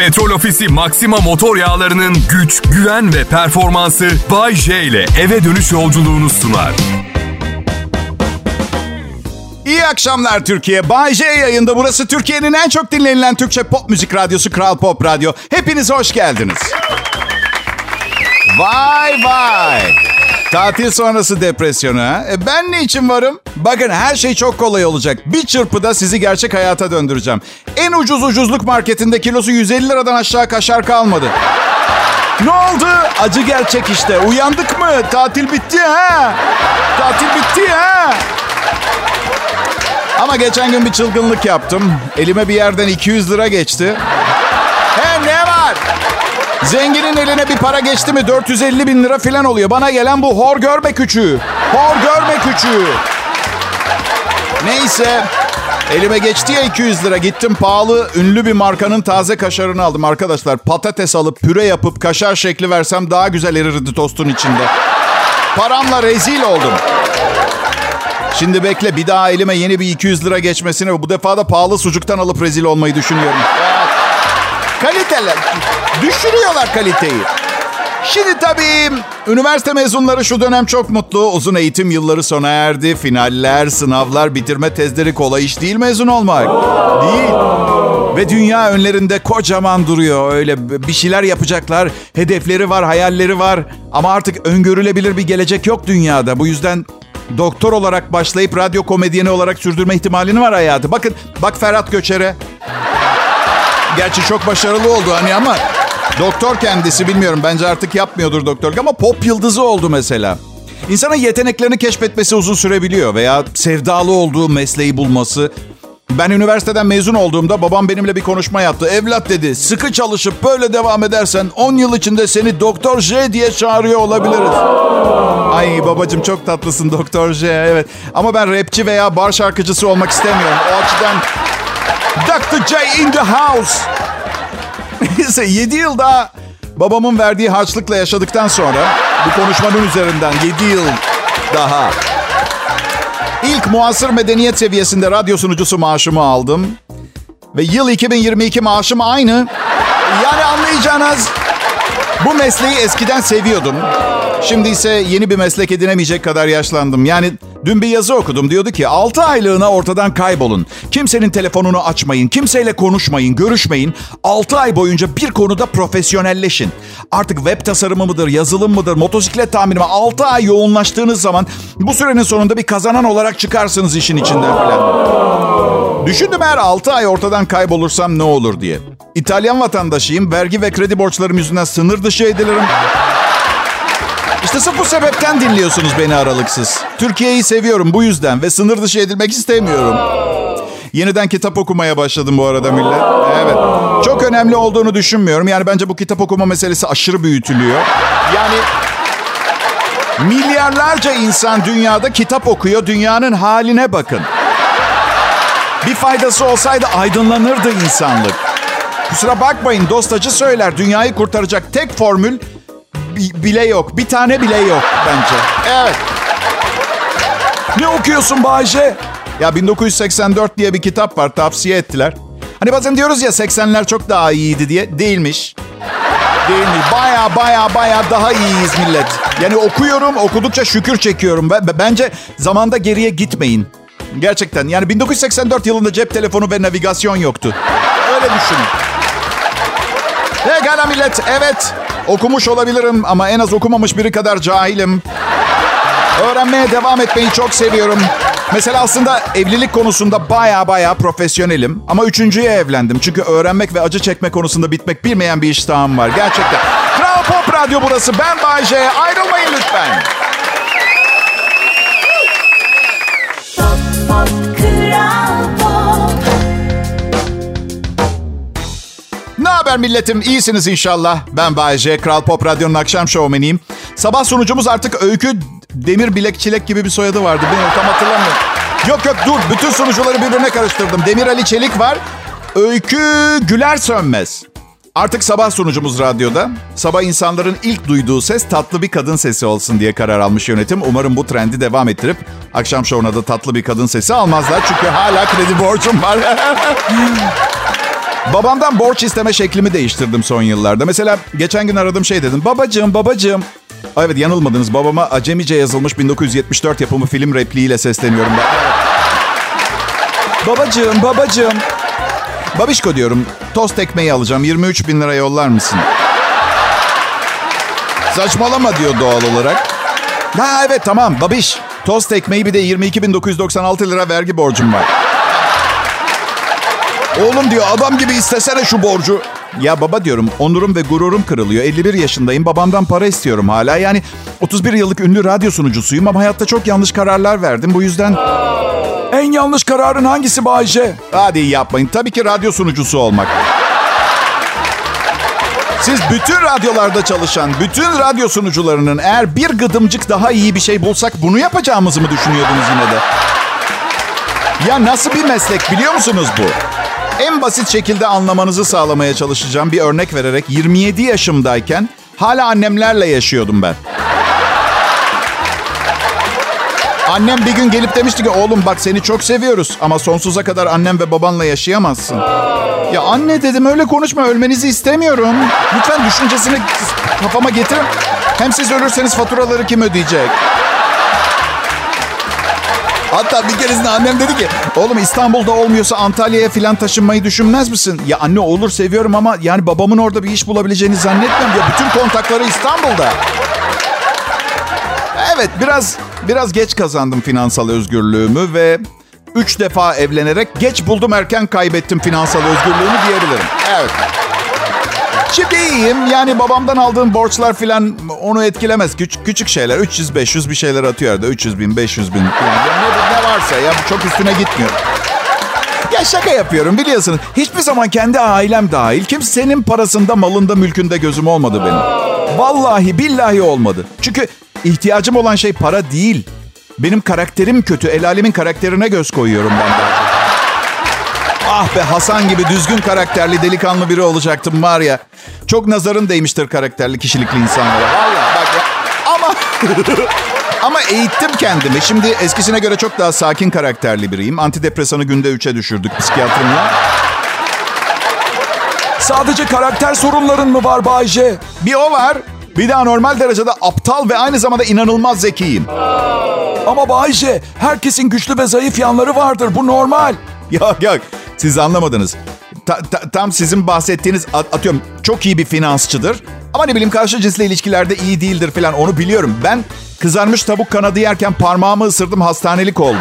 Petrol Ofisi Maxima motor yağlarının güç, güven ve performansı Bay J ile eve dönüş yolculuğunu sunar. İyi akşamlar Türkiye. Bay J yayında. Burası Türkiye'nin en çok dinlenilen Türkçe pop müzik radyosu Kral Pop Radyo. Hepiniz hoş geldiniz. Vay vay. Tatil sonrası depresyonu ha? E ben ne için varım? Bakın her şey çok kolay olacak. Bir çırpıda sizi gerçek hayata döndüreceğim. En ucuz ucuzluk marketinde kilosu 150 liradan aşağı kaşar kalmadı. Ne oldu? Acı gerçek işte. Uyandık mı? Tatil bitti ha? Tatil bitti ha? Ama geçen gün bir çılgınlık yaptım. Elime bir yerden 200 lira geçti. He ne var? Zenginin eline bir para geçti mi 450 bin lira falan oluyor. Bana gelen bu hor görme küçüğü. Hor görme küçüğü. Neyse. Elime geçti ya 200 lira. Gittim pahalı ünlü bir markanın taze kaşarını aldım arkadaşlar. Patates alıp püre yapıp kaşar şekli versem daha güzel erirdi tostun içinde. Paramla rezil oldum. Şimdi bekle bir daha elime yeni bir 200 lira geçmesini bu defa da pahalı sucuktan alıp rezil olmayı düşünüyorum. Kaliteler. Düşürüyorlar kaliteyi. Şimdi tabii üniversite mezunları şu dönem çok mutlu. Uzun eğitim yılları sona erdi. Finaller, sınavlar, bitirme tezleri kolay iş değil mezun olmak. Değil. Ve dünya önlerinde kocaman duruyor. Öyle bir şeyler yapacaklar. Hedefleri var, hayalleri var. Ama artık öngörülebilir bir gelecek yok dünyada. Bu yüzden doktor olarak başlayıp radyo komedyeni olarak sürdürme ihtimalini var hayatı. Bakın, bak Ferhat Göçer'e. Gerçi çok başarılı oldu hani ama doktor kendisi bilmiyorum. Bence artık yapmıyordur doktorluk ama pop yıldızı oldu mesela. İnsanın yeteneklerini keşfetmesi uzun sürebiliyor veya sevdalı olduğu mesleği bulması. Ben üniversiteden mezun olduğumda babam benimle bir konuşma yaptı. Evlat dedi sıkı çalışıp böyle devam edersen 10 yıl içinde seni Doktor J diye çağırıyor olabiliriz. Ay babacım çok tatlısın Doktor J evet. Ama ben rapçi veya bar şarkıcısı olmak istemiyorum. O açıdan Dr. J in the house. Neyse 7 yıl daha babamın verdiği harçlıkla yaşadıktan sonra bu konuşmanın üzerinden 7 yıl daha ilk muasır medeniyet seviyesinde radyo sunucusu maaşımı aldım. Ve yıl 2022 maaşım aynı. Yani anlayacağınız bu mesleği eskiden seviyordum. Şimdi ise yeni bir meslek edinemeyecek kadar yaşlandım. Yani dün bir yazı okudum. Diyordu ki 6 aylığına ortadan kaybolun. Kimsenin telefonunu açmayın. Kimseyle konuşmayın, görüşmeyin. 6 ay boyunca bir konuda profesyonelleşin. Artık web tasarımı mıdır, yazılım mıdır, motosiklet tamiri mi? 6 ay yoğunlaştığınız zaman bu sürenin sonunda bir kazanan olarak çıkarsınız işin içinden falan. Düşündüm eğer 6 ay ortadan kaybolursam ne olur diye. İtalyan vatandaşıyım. Vergi ve kredi borçlarım yüzünden sınır dışı edilirim. İşte sırf bu sebepten dinliyorsunuz beni aralıksız. Türkiye'yi seviyorum bu yüzden ve sınır dışı edilmek istemiyorum. Yeniden kitap okumaya başladım bu arada millet. Evet. Çok önemli olduğunu düşünmüyorum. Yani bence bu kitap okuma meselesi aşırı büyütülüyor. Yani milyarlarca insan dünyada kitap okuyor. Dünyanın haline bakın. Bir faydası olsaydı aydınlanırdı insanlık. Kusura bakmayın dostacı söyler. Dünyayı kurtaracak tek formül bile yok. Bir tane bile yok bence. Evet. Ne okuyorsun Bayce? Ya 1984 diye bir kitap var tavsiye ettiler. Hani bazen diyoruz ya 80'ler çok daha iyiydi diye. Değilmiş. Değilmiş. Baya baya baya daha iyiyiz millet. Yani okuyorum okudukça şükür çekiyorum. Bence zamanda geriye gitmeyin. Gerçekten yani 1984 yılında cep telefonu ve navigasyon yoktu. Öyle düşünün. Pekala millet. Evet okumuş olabilirim ama en az okumamış biri kadar cahilim. Öğrenmeye devam etmeyi çok seviyorum. Mesela aslında evlilik konusunda baya baya profesyonelim. Ama üçüncüye evlendim. Çünkü öğrenmek ve acı çekme konusunda bitmek bilmeyen bir iştahım var. Gerçekten. Kral Pop Radyo burası. Ben Bayce. Ayrılmayın lütfen. Haber milletim? İyisiniz inşallah. Ben Bayece, Kral Pop Radyo'nun akşam şovmeniyim. Sabah sunucumuz artık Öykü Demir Bilek Çilek gibi bir soyadı vardı. Ben tam hatırlamıyorum. Yok yok dur. Bütün sunucuları birbirine karıştırdım. Demir Ali Çelik var. Öykü Güler Sönmez. Artık sabah sunucumuz radyoda. Sabah insanların ilk duyduğu ses tatlı bir kadın sesi olsun diye karar almış yönetim. Umarım bu trendi devam ettirip akşam şovuna da tatlı bir kadın sesi almazlar. Çünkü hala kredi borcum var. Babamdan borç isteme şeklimi değiştirdim son yıllarda. Mesela geçen gün aradım şey dedim. Babacığım, babacığım. Evet yanılmadınız. Babama acemice yazılmış 1974 yapımı film repliğiyle sesleniyorum ben. babacığım, babacığım. Babişko diyorum. Tost ekmeği alacağım. 23 bin lira yollar mısın? Saçmalama diyor doğal olarak. Ha evet tamam babiş. Tost ekmeği bir de 22.996 lira vergi borcum var. Oğlum diyor adam gibi istesene şu borcu. Ya baba diyorum onurum ve gururum kırılıyor. 51 yaşındayım babamdan para istiyorum hala. Yani 31 yıllık ünlü radyo sunucusuyum ama hayatta çok yanlış kararlar verdim. Bu yüzden... En yanlış kararın hangisi Bayce? Hadi yapmayın. Tabii ki radyo sunucusu olmak. Siz bütün radyolarda çalışan, bütün radyo sunucularının eğer bir gıdımcık daha iyi bir şey bulsak bunu yapacağımızı mı düşünüyordunuz yine de? Ya nasıl bir meslek biliyor musunuz bu? En basit şekilde anlamanızı sağlamaya çalışacağım bir örnek vererek 27 yaşımdayken hala annemlerle yaşıyordum ben. Annem bir gün gelip demişti ki oğlum bak seni çok seviyoruz ama sonsuza kadar annem ve babanla yaşayamazsın. Ya anne dedim öyle konuşma ölmenizi istemiyorum. Lütfen düşüncesini kafama getirin. Hem siz ölürseniz faturaları kim ödeyecek? Hatta bir keresinde annem dedi ki oğlum İstanbul'da olmuyorsa Antalya'ya falan taşınmayı düşünmez misin? Ya anne olur seviyorum ama yani babamın orada bir iş bulabileceğini zannetmiyorum. Ya bütün kontakları İstanbul'da. Evet biraz biraz geç kazandım finansal özgürlüğümü ve üç defa evlenerek geç buldum erken kaybettim finansal özgürlüğümü diyebilirim. Evet. Şimdi iyiyim. Yani babamdan aldığım borçlar filan onu etkilemez. Küçük, küçük şeyler. 300-500 bir şeyler atıyor da. 300 bin, 500 bin falan. Ne, ne varsa ya çok üstüne gitmiyor. Ya şaka yapıyorum biliyorsunuz. Hiçbir zaman kendi ailem dahil kimsenin parasında, malında, mülkünde gözüm olmadı benim. Vallahi billahi olmadı. Çünkü ihtiyacım olan şey para değil. Benim karakterim kötü. El alemin karakterine göz koyuyorum ben daha çok. Ah be Hasan gibi düzgün karakterli delikanlı biri olacaktım var ya. Çok nazarın değmiştir karakterli kişilikli insanlara. Vallahi bak ya. Ama ama eğittim kendimi. Şimdi eskisine göre çok daha sakin karakterli biriyim. Antidepresanı günde 3'e düşürdük psikiyatrimle. Sadece karakter sorunların mı var Bayce? Bir o var. Bir daha normal derecede aptal ve aynı zamanda inanılmaz zekiyim. Ama Bayce, herkesin güçlü ve zayıf yanları vardır. Bu normal. Yok yok. Siz anlamadınız. Ta, ta, tam sizin bahsettiğiniz atıyorum çok iyi bir finansçıdır. Ama ne bileyim karşı cinsle ilişkilerde iyi değildir falan onu biliyorum. Ben kızarmış tavuk kanadı yerken parmağımı ısırdım hastanelik oldum.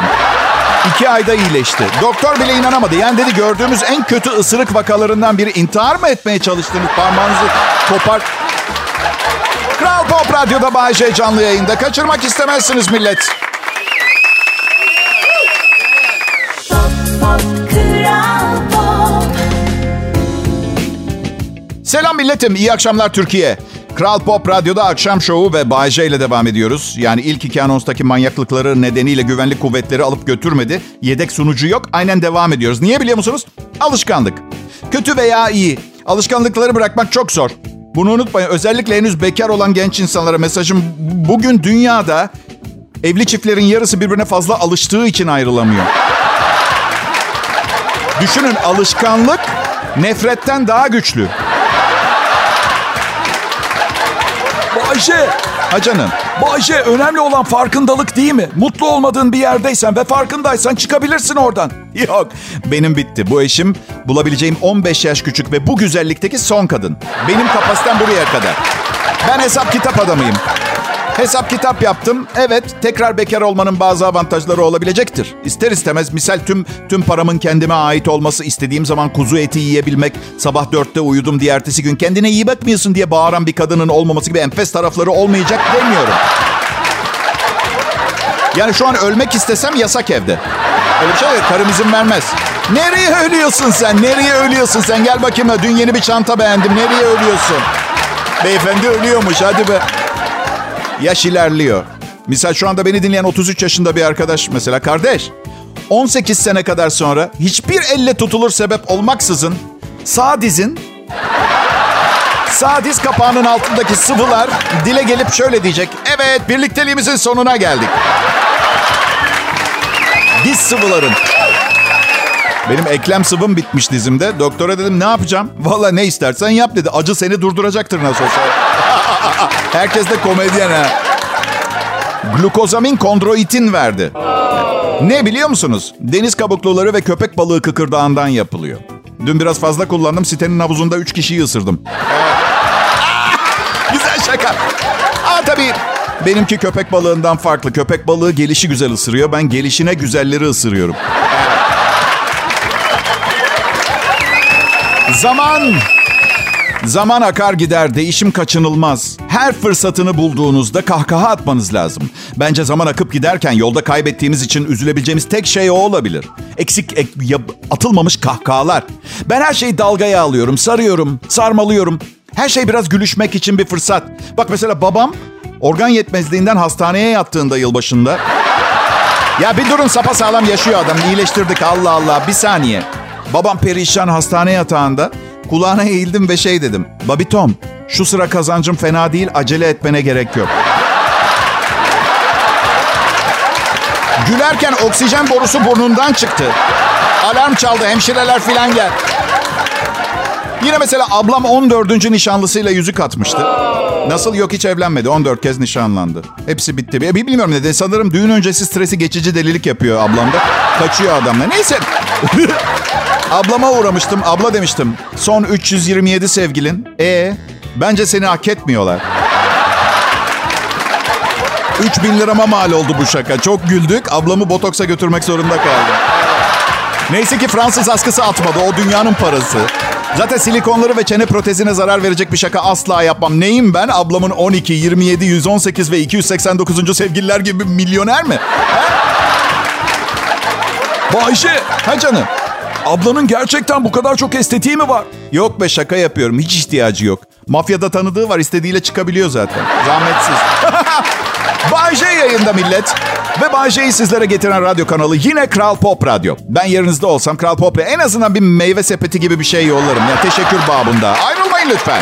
İki ayda iyileşti. Doktor bile inanamadı. Yani dedi gördüğümüz en kötü ısırık vakalarından biri intihar mı etmeye çalıştınız? Parmağınızı kopar... Kral Pop Radyo'da Bay J canlı yayında. Kaçırmak istemezsiniz millet. Selam milletim, iyi akşamlar Türkiye. Kral Pop Radyo'da akşam şovu ve Bay J ile devam ediyoruz. Yani ilk iki anonstaki manyaklıkları nedeniyle güvenlik kuvvetleri alıp götürmedi. Yedek sunucu yok, aynen devam ediyoruz. Niye biliyor musunuz? Alışkanlık. Kötü veya iyi. Alışkanlıkları bırakmak çok zor. Bunu unutmayın. Özellikle henüz bekar olan genç insanlara mesajım bugün dünyada evli çiftlerin yarısı birbirine fazla alıştığı için ayrılamıyor. Düşünün alışkanlık nefretten daha güçlü. Bayce, Ha canım. Bayce önemli olan farkındalık değil mi? Mutlu olmadığın bir yerdeysen ve farkındaysan çıkabilirsin oradan. Yok benim bitti. Bu eşim bulabileceğim 15 yaş küçük ve bu güzellikteki son kadın. Benim kapasitem buraya kadar. Ben hesap kitap adamıyım. Hesap kitap yaptım. Evet, tekrar bekar olmanın bazı avantajları olabilecektir. İster istemez misal tüm tüm paramın kendime ait olması, istediğim zaman kuzu eti yiyebilmek, sabah dörtte uyudum diye ertesi gün kendine iyi bakmıyorsun diye bağıran bir kadının olmaması gibi enfes tarafları olmayacak demiyorum. Yani şu an ölmek istesem yasak evde. Öyle bir şey yok. Karım izin vermez. Nereye ölüyorsun sen? Nereye ölüyorsun sen? Gel bakayım. Dün yeni bir çanta beğendim. Nereye ölüyorsun? Beyefendi ölüyormuş. Hadi be. Yaş ilerliyor. Misal şu anda beni dinleyen 33 yaşında bir arkadaş mesela kardeş. 18 sene kadar sonra hiçbir elle tutulur sebep olmaksızın sağ dizin sağ diz kapağının altındaki sıvılar dile gelip şöyle diyecek. Evet birlikteliğimizin sonuna geldik. Diz sıvıların. Benim eklem sıvım bitmiş dizimde. Doktora dedim ne yapacağım? Valla ne istersen yap dedi. Acı seni durduracaktır nasıl olsa. Herkes de komedyen ha. Glukozamin kondroitin verdi. Ne biliyor musunuz? Deniz kabukluları ve köpek balığı kıkırdağından yapılıyor. Dün biraz fazla kullandım. Sitenin havuzunda 3 kişiyi ısırdım. Güzel şaka. Aa tabii benimki köpek balığından farklı. Köpek balığı gelişi güzel ısırıyor. Ben gelişine güzelleri ısırıyorum. Zaman Zaman akar gider, değişim kaçınılmaz. Her fırsatını bulduğunuzda kahkaha atmanız lazım. Bence zaman akıp giderken yolda kaybettiğimiz için üzülebileceğimiz tek şey o olabilir. Eksik ek, ya, atılmamış kahkahalar. Ben her şeyi dalgaya alıyorum, sarıyorum, sarmalıyorum. Her şey biraz gülüşmek için bir fırsat. Bak mesela babam organ yetmezliğinden hastaneye yattığında yılbaşında. Ya bir durun sapasağlam yaşıyor adam. İyileştirdik Allah Allah. Bir saniye. Babam perişan hastane yatağında. Kulağına eğildim ve şey dedim. Babi Tom, şu sıra kazancım fena değil, acele etmene gerek yok. Gülerken oksijen borusu burnundan çıktı. Alarm çaldı, hemşireler filan gel. Yine mesela ablam 14. nişanlısıyla yüzük atmıştı. Nasıl yok hiç evlenmedi. 14 kez nişanlandı. Hepsi bitti. Bir bilmiyorum neden. Sanırım düğün öncesi stresi geçici delilik yapıyor ablam da. Kaçıyor adamla. Neyse. Ablama uğramıştım. Abla demiştim. Son 327 sevgilin. E bence seni hak etmiyorlar. 3000 lirama mal oldu bu şaka. Çok güldük. Ablamı botoksa götürmek zorunda kaldım. Neyse ki Fransız askısı atmadı. O dünyanın parası. Zaten silikonları ve çene protezine zarar verecek bir şaka asla yapmam. Neyim ben? Ablamın 12, 27, 118 ve 289. sevgililer gibi milyoner mi? Bayşe, Ha canım? Ablanın gerçekten bu kadar çok estetiği mi var? Yok be şaka yapıyorum. Hiç ihtiyacı yok. Mafyada tanıdığı var. istediğiyle çıkabiliyor zaten. Zahmetsiz. Bay J yayında millet. Ve Bay J'yi sizlere getiren radyo kanalı yine Kral Pop Radyo. Ben yerinizde olsam Kral Pop'la en azından bir meyve sepeti gibi bir şey yollarım. Ya teşekkür babında. Ayrılmayın lütfen.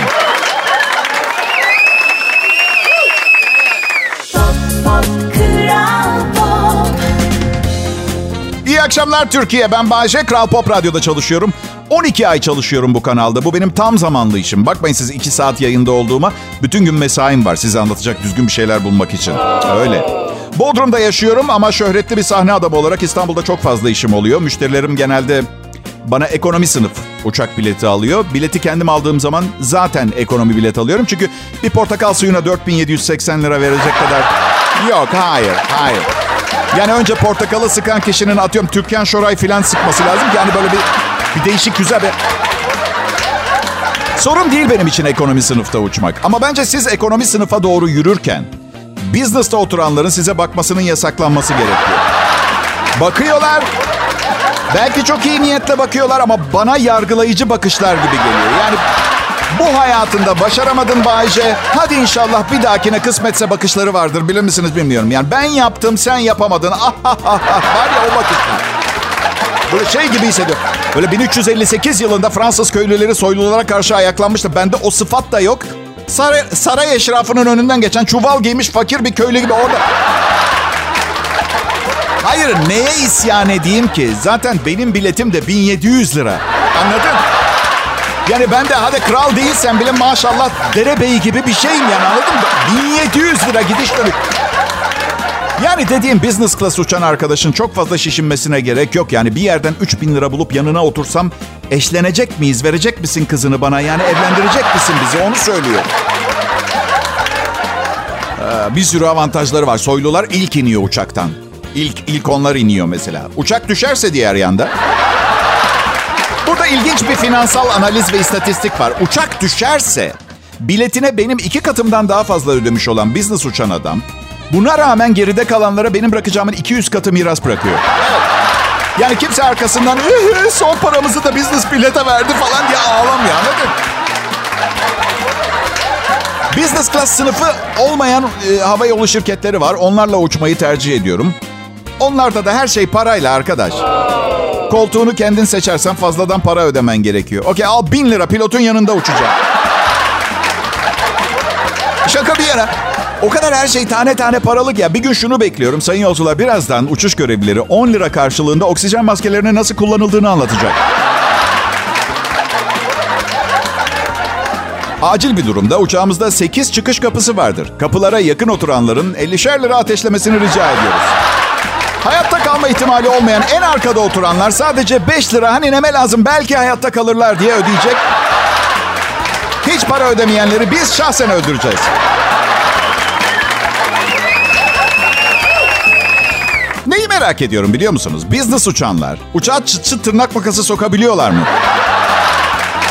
Akşamlar Türkiye. Ben Bayece. Kral Pop Radyo'da çalışıyorum. 12 ay çalışıyorum bu kanalda. Bu benim tam zamanlı işim. Bakmayın siz 2 saat yayında olduğuma. Bütün gün mesaim var size anlatacak düzgün bir şeyler bulmak için. Öyle. Bodrum'da yaşıyorum ama şöhretli bir sahne adamı olarak İstanbul'da çok fazla işim oluyor. Müşterilerim genelde bana ekonomi sınıf uçak bileti alıyor. Bileti kendim aldığım zaman zaten ekonomi bilet alıyorum. Çünkü bir portakal suyuna 4780 lira verecek kadar... Yok, hayır, hayır. Yani önce portakalı sıkan kişinin atıyorum Türkan Şoray filan sıkması lazım yani böyle bir, bir değişik güzel bir... Sorun değil benim için ekonomi sınıfta uçmak. Ama bence siz ekonomi sınıfa doğru yürürken... Business'ta oturanların size bakmasının yasaklanması gerekiyor. Bakıyorlar. Belki çok iyi niyetle bakıyorlar ama bana yargılayıcı bakışlar gibi geliyor. Yani bu hayatında başaramadın Bayce. Hadi inşallah bir dahakine kısmetse bakışları vardır. Bilir misiniz bilmiyorum. Yani ben yaptım sen yapamadın. Ah, ah, ah. Var ya o bakışlar. Böyle şey gibi hissediyorum. Böyle 1358 yılında Fransız köylüleri soylulara karşı ayaklanmıştı. Bende o sıfat da yok. Saray, saray eşrafının önünden geçen çuval giymiş fakir bir köylü gibi orada. Hayır neye isyan edeyim ki? Zaten benim biletim de 1700 lira. Anladın? Yani ben de hadi kral değilsem bile maşallah derebeyi gibi bir şeyim yani anladın mı? 1700 lira gidiş dönük. Yani dediğim business class uçan arkadaşın çok fazla şişinmesine gerek yok. Yani bir yerden 3000 lira bulup yanına otursam eşlenecek miyiz? Verecek misin kızını bana? Yani evlendirecek misin bizi? Onu söylüyor. Ee, bir sürü avantajları var. Soylular ilk iniyor uçaktan. İlk, ilk onlar iniyor mesela. Uçak düşerse diğer yanda. Burada ilginç bir finansal analiz ve istatistik var. Uçak düşerse biletine benim iki katımdan daha fazla ödemiş olan business uçan adam buna rağmen geride kalanlara benim bırakacağımın 200 katı miras bırakıyor. Yani kimse arkasından son paramızı da business bilete verdi falan diye ağlamıyor anladın? Business class sınıfı olmayan e, hava yolu şirketleri var. Onlarla uçmayı tercih ediyorum. Onlarda da her şey parayla arkadaş. Koltuğunu kendin seçersen fazladan para ödemen gerekiyor. Okey al bin lira pilotun yanında uçacağım. Şaka bir yana. O kadar her şey tane tane paralık ya. Bir gün şunu bekliyorum. Sayın yolcular birazdan uçuş görevlileri 10 lira karşılığında oksijen maskelerinin nasıl kullanıldığını anlatacak. Acil bir durumda uçağımızda 8 çıkış kapısı vardır. Kapılara yakın oturanların 50'şer lira ateşlemesini rica ediyoruz. Hayatta kalma ihtimali olmayan en arkada oturanlar sadece 5 lira hani neme lazım belki hayatta kalırlar diye ödeyecek. Hiç para ödemeyenleri biz şahsen öldüreceğiz. Neyi merak ediyorum biliyor musunuz? Business uçanlar uçağa çıt çıt tırnak makası sokabiliyorlar mı?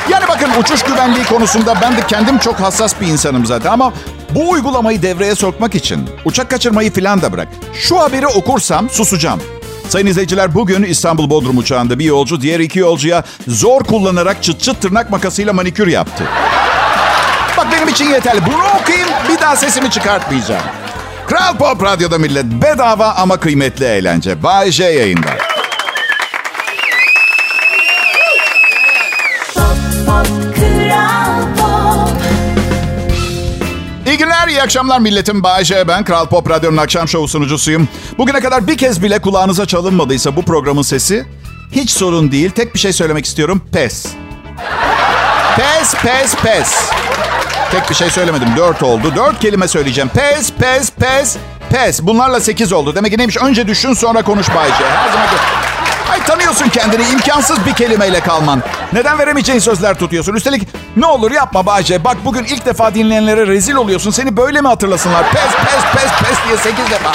Yani bakın uçuş güvenliği konusunda ben de kendim çok hassas bir insanım zaten ama bu uygulamayı devreye sokmak için uçak kaçırmayı falan da bırak. Şu haberi okursam susacağım. Sayın izleyiciler bugün İstanbul Bodrum uçağında bir yolcu diğer iki yolcuya zor kullanarak çıt çıt tırnak makasıyla manikür yaptı. Bak benim için yeterli. Bunu okuyayım bir daha sesimi çıkartmayacağım. Kral Pop Radyo'da millet bedava ama kıymetli eğlence. Bay J yayında. İyi akşamlar milletim. Bay J, ben Kral Pop Radyo'nun akşam şovu sunucusuyum. Bugüne kadar bir kez bile kulağınıza çalınmadıysa bu programın sesi hiç sorun değil. Tek bir şey söylemek istiyorum. Pes. Pes, pes, pes. Tek bir şey söylemedim. Dört oldu. Dört kelime söyleyeceğim. Pes, pes, pes, pes. Bunlarla sekiz oldu. Demek ki neymiş? Önce düşün sonra konuş Bay J. Her zaman Ay tanıyorsun kendini. imkansız bir kelimeyle kalman. Neden veremeyeceğin sözler tutuyorsun? Üstelik ne olur yapma Bayce. Bak bugün ilk defa dinleyenlere rezil oluyorsun. Seni böyle mi hatırlasınlar? Pes pes pes pes diye sekiz defa.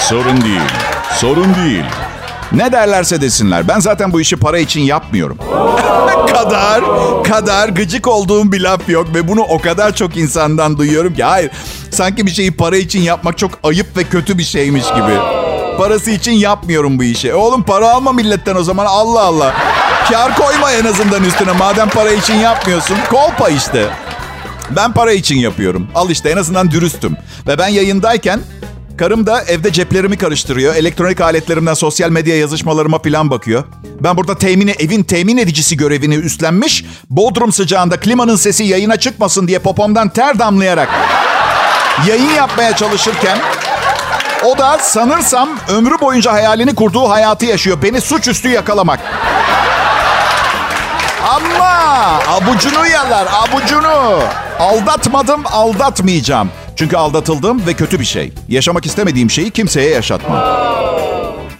Sorun değil. Sorun değil. Ne derlerse desinler. Ben zaten bu işi para için yapmıyorum. kadar, kadar gıcık olduğum bir laf yok. Ve bunu o kadar çok insandan duyuyorum ki. Hayır, sanki bir şeyi para için yapmak çok ayıp ve kötü bir şeymiş gibi. Parası için yapmıyorum bu işi. E oğlum para alma milletten o zaman Allah Allah. Kar koyma en azından üstüne. Madem para için yapmıyorsun. Kolpa işte. Ben para için yapıyorum. Al işte en azından dürüstüm. Ve ben yayındayken karım da evde ceplerimi karıştırıyor. Elektronik aletlerimden sosyal medya yazışmalarıma falan bakıyor. Ben burada temini, evin temin edicisi görevini üstlenmiş. Bodrum sıcağında klimanın sesi yayına çıkmasın diye popomdan ter damlayarak yayın yapmaya çalışırken o da sanırsam ömrü boyunca hayalini kurduğu hayatı yaşıyor. Beni suçüstü yakalamak. Ama abucunu yalar, abucunu. Aldatmadım, aldatmayacağım. Çünkü aldatıldım ve kötü bir şey. Yaşamak istemediğim şeyi kimseye yaşatmam.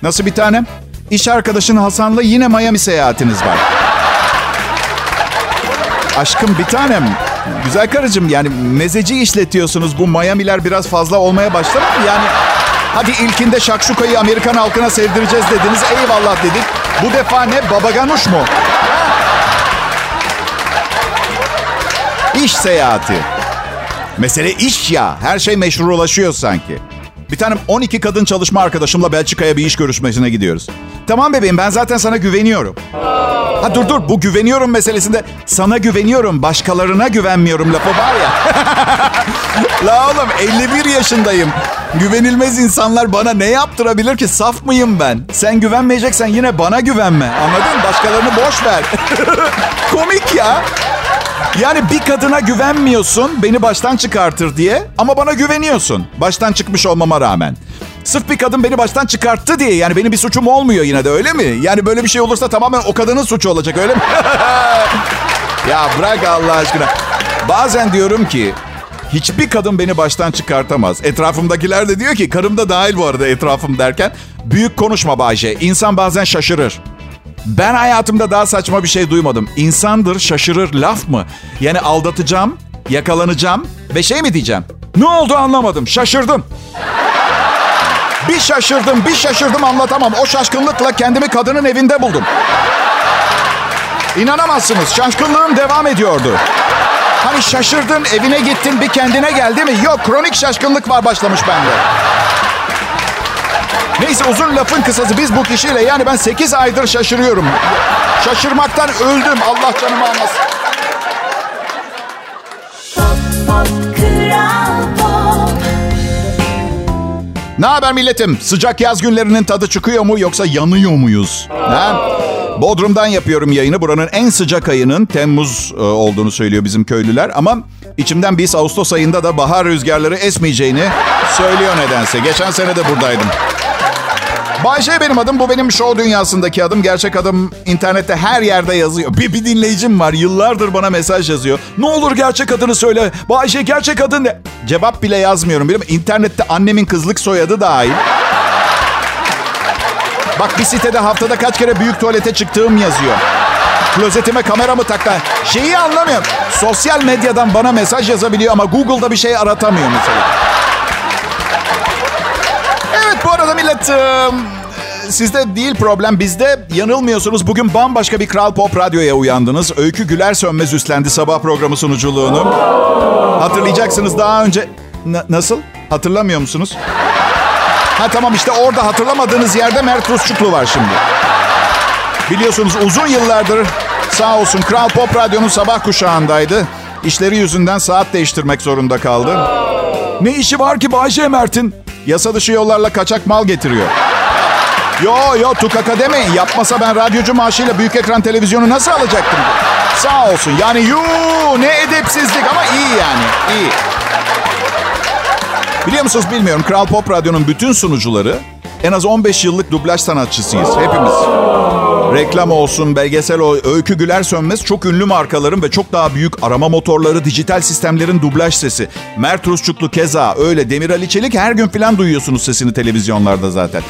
Nasıl bir tanem? İş arkadaşın Hasan'la yine Miami seyahatiniz var. Aşkım bir tanem. Güzel karıcığım yani mezeci işletiyorsunuz. Bu Miami'ler biraz fazla olmaya başladı mı? Yani hadi ilkinde şakşukayı Amerikan halkına sevdireceğiz dediniz. Eyvallah dedik. Bu defa ne? Babaganuş mu? İş seyahati. Mesele iş ya. Her şey meşrulaşıyor sanki. Bir tanem 12 kadın çalışma arkadaşımla Belçika'ya bir iş görüşmesine gidiyoruz. Tamam bebeğim ben zaten sana güveniyorum. Ha dur dur bu güveniyorum meselesinde sana güveniyorum başkalarına güvenmiyorum lafı var ya. La oğlum 51 yaşındayım. Güvenilmez insanlar bana ne yaptırabilir ki? Saf mıyım ben? Sen güvenmeyeceksen yine bana güvenme. Anladın? Başkalarını boş ver. Komik ya. Yani bir kadına güvenmiyorsun beni baştan çıkartır diye ama bana güveniyorsun. Baştan çıkmış olmama rağmen. Sırf bir kadın beni baştan çıkarttı diye yani benim bir suçum olmuyor yine de öyle mi? Yani böyle bir şey olursa tamamen o kadının suçu olacak öyle mi? ya bırak Allah aşkına. Bazen diyorum ki hiçbir kadın beni baştan çıkartamaz. Etrafımdakiler de diyor ki karım da dahil bu arada etrafım derken. Büyük konuşma Bayce. İnsan bazen şaşırır. Ben hayatımda daha saçma bir şey duymadım. İnsandır şaşırır laf mı? Yani aldatacağım, yakalanacağım ve şey mi diyeceğim? Ne oldu anlamadım. Şaşırdım. Bir şaşırdım, bir şaşırdım anlatamam. O şaşkınlıkla kendimi kadının evinde buldum. İnanamazsınız. Şaşkınlığım devam ediyordu. Hani şaşırdın, evine gittin, bir kendine geldi mi? Yok, kronik şaşkınlık var başlamış bende. Neyse uzun lafın kısası biz bu kişiyle yani ben 8 aydır şaşırıyorum. Şaşırmaktan öldüm. Allah canımı almasın. Ne haber milletim? Sıcak yaz günlerinin tadı çıkıyor mu yoksa yanıyor muyuz? Ha? Bodrum'dan yapıyorum yayını. Buranın en sıcak ayının Temmuz e, olduğunu söylüyor bizim köylüler. Ama içimden biz Ağustos ayında da bahar rüzgarları esmeyeceğini söylüyor nedense. Geçen sene de buradaydım. Bayşe benim adım. Bu benim show dünyasındaki adım. Gerçek adım internette her yerde yazıyor. Bir, bir dinleyicim var. Yıllardır bana mesaj yazıyor. Ne olur gerçek adını söyle. Bayşe gerçek adın ne? Cevap bile yazmıyorum. Musun? İnternette annemin kızlık soyadı dahil. Bak bir sitede haftada kaç kere büyük tuvalete çıktığım yazıyor. Klozetime kamera mı taktı? Şeyi anlamıyorum. Sosyal medyadan bana mesaj yazabiliyor ama Google'da bir şey aratamıyor mesela. Evet bu arada millet... e, Sizde değil problem bizde yanılmıyorsunuz. Bugün bambaşka bir Kral Pop Radyo'ya uyandınız. Öykü Güler Sönmez üstlendi sabah programı sunuculuğunu. Hatırlayacaksınız daha önce... Na- nasıl? Hatırlamıyor musunuz? Ha tamam işte orada hatırlamadığınız yerde Mert Rusçuklu var şimdi. Biliyorsunuz uzun yıllardır sağ olsun Kral Pop Radyo'nun sabah kuşağındaydı. İşleri yüzünden saat değiştirmek zorunda kaldı. Ne işi var ki Bayşe Mert'in? Yasa dışı yollarla kaçak mal getiriyor. Yo yo tukaka demeyin. Yapmasa ben radyocu maaşıyla büyük ekran televizyonu nasıl alacaktım? Sağ olsun. Yani yuu ne edepsizlik ama iyi yani. iyi. Biliyor musunuz bilmiyorum. Kral Pop Radyo'nun bütün sunucuları en az 15 yıllık dublaj sanatçısıyız. Hepimiz. Reklam olsun, belgesel o, Öykü Güler Sönmez çok ünlü markaların ve çok daha büyük arama motorları, dijital sistemlerin dublaj sesi. Mert Rusçuklu keza öyle. Demir Ali Çelik her gün falan duyuyorsunuz sesini televizyonlarda zaten.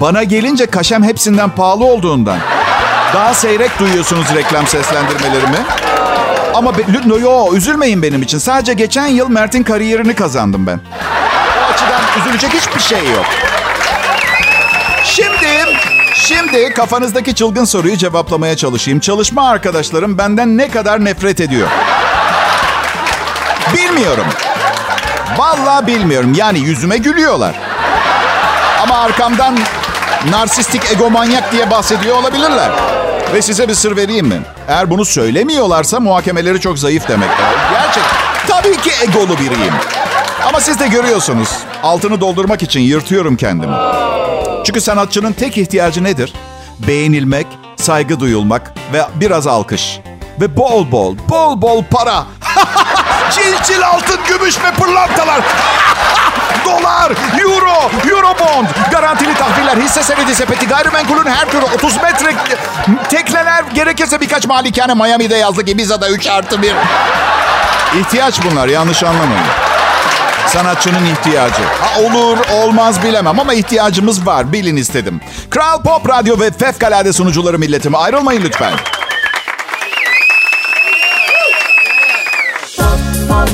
Bana gelince kaşem hepsinden pahalı olduğundan. Daha seyrek duyuyorsunuz reklam seslendirmelerimi. Ama be, yo, üzülmeyin benim için. Sadece geçen yıl Mert'in kariyerini kazandım ben. Üzülecek hiçbir şey yok. Şimdi, şimdi kafanızdaki çılgın soruyu cevaplamaya çalışayım. Çalışma arkadaşlarım benden ne kadar nefret ediyor? Bilmiyorum. Vallahi bilmiyorum. Yani yüzüme gülüyorlar. Ama arkamdan narsistik egomanyak diye bahsediyor olabilirler. Ve size bir sır vereyim mi? Eğer bunu söylemiyorlarsa muhakemeleri çok zayıf demektir. Gerçek. Tabii ki egolu biriyim. Ama siz de görüyorsunuz. Altını doldurmak için yırtıyorum kendimi. Çünkü sanatçının tek ihtiyacı nedir? Beğenilmek, saygı duyulmak ve biraz alkış. Ve bol bol, bol bol para. çil çil altın, gümüş ve pırlantalar. Dolar, euro, eurobond, garantili tahviller, hisse senedi sepeti, gayrimenkulün her türlü 30 metre tekneler, gerekirse birkaç malikane Miami'de yazlık Ibiza'da 3 artı 1. İhtiyaç bunlar, yanlış anlamayın. Sanatçının ihtiyacı. Ha, olur, olmaz bilemem ama ihtiyacımız var. Bilin istedim. Kral Pop Radyo ve fevkalade sunucuları milletimi. Ayrılmayın lütfen. Kral Pop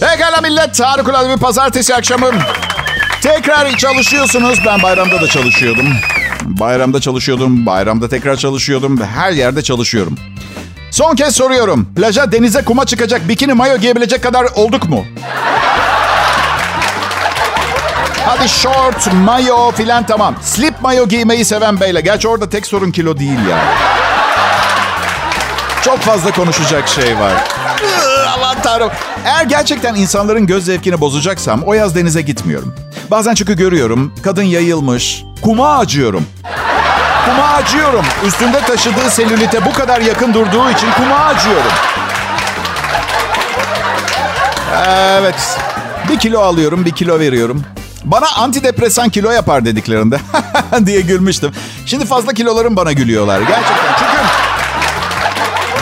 Pekala millet. Harikulade bir pazartesi akşamı. Tekrar çalışıyorsunuz. Ben bayramda da çalışıyordum. Bayramda çalışıyordum. Bayramda tekrar çalışıyordum. Ve her yerde çalışıyorum. Son kez soruyorum. Plaja, denize, kuma çıkacak, bikini, mayo giyebilecek kadar olduk mu? Hadi short, mayo filan tamam. Slip mayo giymeyi seven beyle. Gerçi orada tek sorun kilo değil ya. Çok fazla konuşacak şey var. Aman tanrım. Eğer gerçekten insanların göz zevkini bozacaksam o yaz denize gitmiyorum. Bazen çünkü görüyorum kadın yayılmış. Kuma acıyorum. Kuma acıyorum. Üstünde taşıdığı selülite bu kadar yakın durduğu için kuma acıyorum. Evet. Bir kilo alıyorum, bir kilo veriyorum. Bana antidepresan kilo yapar dediklerinde diye gülmüştüm. Şimdi fazla kilolarım bana gülüyorlar. Gerçekten çünkü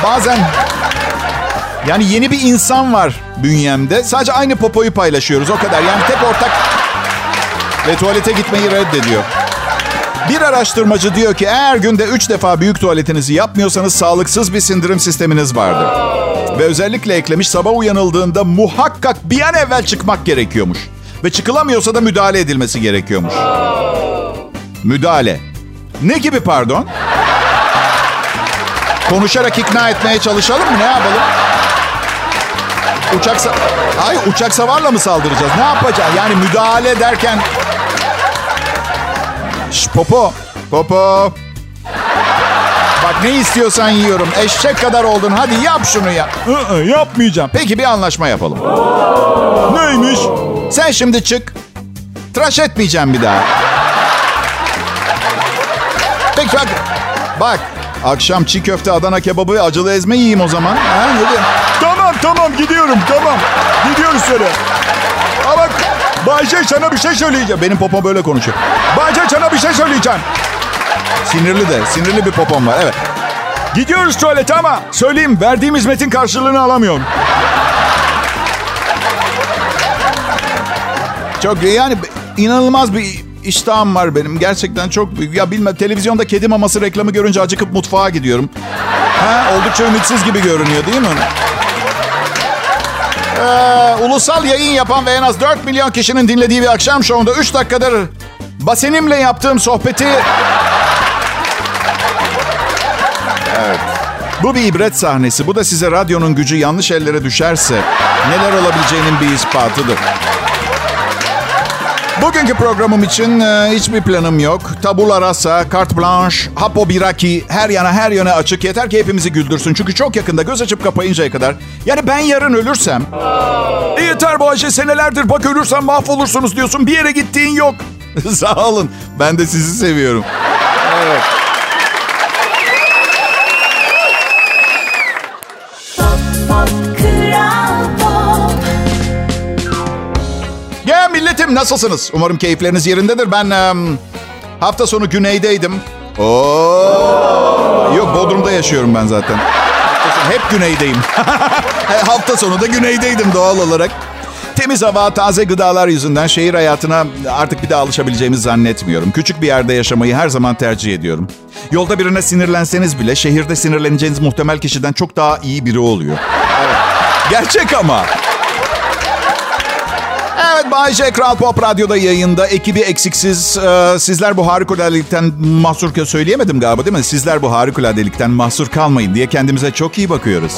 bazen yani yeni bir insan var bünyemde. Sadece aynı popoyu paylaşıyoruz o kadar. Yani tek ortak ve tuvalete gitmeyi reddediyor. Bir araştırmacı diyor ki eğer günde 3 defa büyük tuvaletinizi yapmıyorsanız sağlıksız bir sindirim sisteminiz vardır. Ve özellikle eklemiş sabah uyanıldığında muhakkak bir an evvel çıkmak gerekiyormuş. Ve çıkılamıyorsa da müdahale edilmesi gerekiyormuş. Müdahale. Ne gibi pardon? Konuşarak ikna etmeye çalışalım mı? Ne yapalım? Uçak sa- Ay uçak savarla mı saldıracağız? Ne yapacağız? Yani müdahale derken popo. Popo. Bak ne istiyorsan yiyorum. Eşek kadar oldun. Hadi yap şunu ya. Hı, yapmayacağım. Peki bir anlaşma yapalım. Neymiş? Sen şimdi çık. Tıraş etmeyeceğim bir daha. Peki bak. Bak. Akşam çiğ köfte, Adana kebabı ve acılı ezme yiyeyim o zaman. Ha, diyeyim? Tamam tamam gidiyorum tamam. Gidiyoruz söyle. Ama Bayce sana bir şey söyleyeceğim. Benim popom böyle konuşuyor. Sana bir şey söyleyeceğim. Sinirli de. Sinirli bir popom var. Evet. Gidiyoruz tuvalete ama söyleyeyim verdiğim hizmetin karşılığını alamıyorum. Çok yani inanılmaz bir iştahım var benim. Gerçekten çok büyük. Ya bilmem televizyonda kedi maması reklamı görünce acıkıp mutfağa gidiyorum. Ha, oldukça ümitsiz gibi görünüyor değil mi? Ee, ulusal yayın yapan ve en az 4 milyon kişinin dinlediği bir akşam şovunda 3 dakikadır basenimle yaptığım sohbeti... Evet. Bu bir ibret sahnesi. Bu da size radyonun gücü yanlış ellere düşerse neler olabileceğinin bir ispatıdır. Bugünkü programım için e, hiçbir planım yok. Tabula rasa, carte blanche, hapo biraki, her yana her yöne açık. Yeter ki hepimizi güldürsün. Çünkü çok yakında göz açıp kapayıncaya kadar. Yani ben yarın ölürsem... E yeter Bayce senelerdir bak ölürsen mahvolursunuz diyorsun. Bir yere gittiğin yok. Sağ olun. Ben de sizi seviyorum. Pop, pop, Kral Pop. Ya milletim nasılsınız? Umarım keyifleriniz yerindedir. Ben em, hafta sonu güneydeydim. Oo. Yok Bodrum'da yaşıyorum ben zaten. Hep güneydeyim. hafta sonu da güneydeydim doğal olarak. Temiz hava, taze gıdalar yüzünden şehir hayatına artık bir daha alışabileceğimi zannetmiyorum. Küçük bir yerde yaşamayı her zaman tercih ediyorum. Yolda birine sinirlenseniz bile şehirde sinirleneceğiniz muhtemel kişiden çok daha iyi biri oluyor. Evet. Gerçek ama. Evet Bay J Kral Pop Radyo'da yayında. Ekibi eksiksiz. Ee, sizler bu harikuladelikten mahsur söyleyemedim galiba değil mi? Sizler bu harikuladelikten mahsur kalmayın diye kendimize çok iyi bakıyoruz.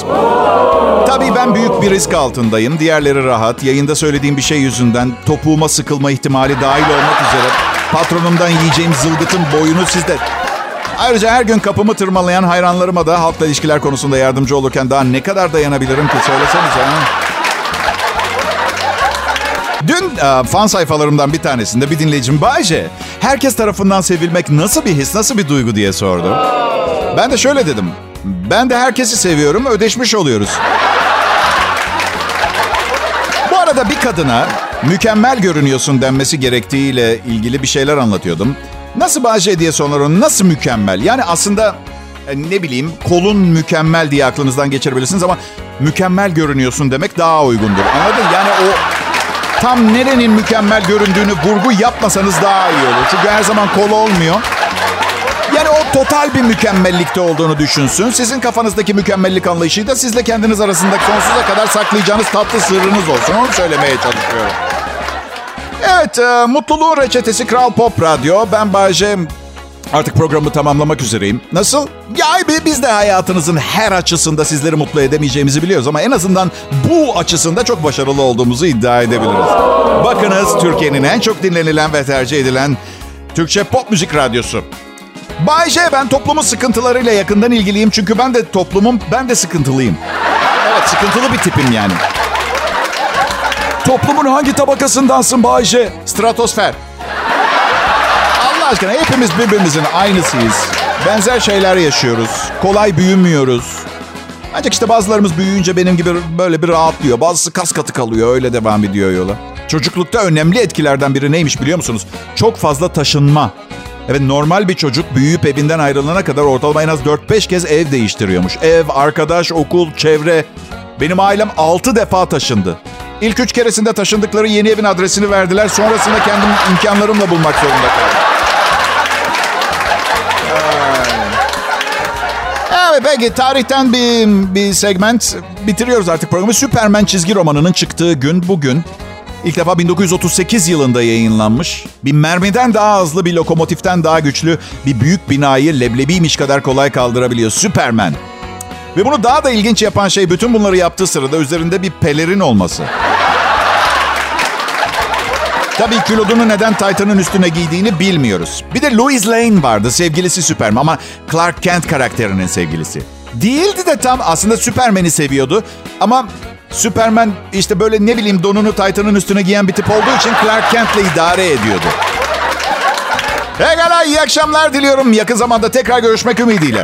Tabii ben büyük bir risk altındayım. Diğerleri rahat. Yayında söylediğim bir şey yüzünden topuğuma sıkılma ihtimali dahil olmak üzere patronumdan yiyeceğim zılgıtın boyunu sizde... Ayrıca her gün kapımı tırmalayan hayranlarıma da halkla ilişkiler konusunda yardımcı olurken daha ne kadar dayanabilirim ki söylesenize. Ha? Dün e, fan sayfalarımdan bir tanesinde bir dinleyicim Bayce, herkes tarafından sevilmek nasıl bir his, nasıl bir duygu diye sordu. Ben de şöyle dedim. Ben de herkesi seviyorum, ödeşmiş oluyoruz. Bu arada bir kadına mükemmel görünüyorsun denmesi gerektiğiyle ilgili bir şeyler anlatıyordum. Nasıl Bayce diye soruyorum, nasıl mükemmel? Yani aslında e, ne bileyim kolun mükemmel diye aklınızdan geçirebilirsiniz ama mükemmel görünüyorsun demek daha uygundur. Anladın? Yani o tam nerenin mükemmel göründüğünü vurgu yapmasanız daha iyi olur. Çünkü her zaman kol olmuyor. Yani o total bir mükemmellikte olduğunu düşünsün. Sizin kafanızdaki mükemmellik anlayışı da sizle kendiniz arasında sonsuza kadar saklayacağınız tatlı sırrınız olsun. Onu söylemeye çalışıyorum. Evet, e, mutluluğun reçetesi Kral Pop Radyo. Ben Bayce. Artık programı tamamlamak üzereyim. Nasıl? Ya bi- biz de hayatınızın her açısında sizleri mutlu edemeyeceğimizi biliyoruz ama en azından bu açısında çok başarılı olduğumuzu iddia edebiliriz. Bakınız Türkiye'nin en çok dinlenilen ve tercih edilen Türkçe pop müzik radyosu. Bay J ben toplumun sıkıntılarıyla yakından ilgiliyim çünkü ben de toplumum ben de sıkıntılıyım. Evet sıkıntılı bir tipim yani. Toplumun hangi tabakasındansın Bayce? Stratosfer. Aşkına hepimiz birbirimizin aynısıyız. Benzer şeyler yaşıyoruz. Kolay büyümüyoruz. Ancak işte bazılarımız büyüyünce benim gibi böyle bir rahatlıyor. Bazısı kas katı kalıyor. Öyle devam ediyor yola. Çocuklukta önemli etkilerden biri neymiş biliyor musunuz? Çok fazla taşınma. Evet normal bir çocuk büyüyüp evinden ayrılana kadar ortalama en az 4-5 kez ev değiştiriyormuş. Ev, arkadaş, okul, çevre. Benim ailem 6 defa taşındı. İlk üç keresinde taşındıkları yeni evin adresini verdiler. Sonrasında kendim imkanlarımla bulmak zorunda kaldım. Evet peki tarihten bir, bir segment bitiriyoruz artık programı. Superman çizgi romanının çıktığı gün bugün. İlk defa 1938 yılında yayınlanmış. Bir mermiden daha hızlı, bir lokomotiften daha güçlü, bir büyük binayı leblebiymiş kadar kolay kaldırabiliyor. Superman. Ve bunu daha da ilginç yapan şey bütün bunları yaptığı sırada üzerinde bir pelerin olması. Tabii kilodunu neden Titan'ın üstüne giydiğini bilmiyoruz. Bir de Louis Lane vardı sevgilisi Superman ama Clark Kent karakterinin sevgilisi. Değildi de tam aslında Superman'i seviyordu ama Superman işte böyle ne bileyim donunu Titan'ın üstüne giyen bir tip olduğu için Clark Kent'le idare ediyordu. Pekala iyi akşamlar diliyorum. Yakın zamanda tekrar görüşmek ümidiyle.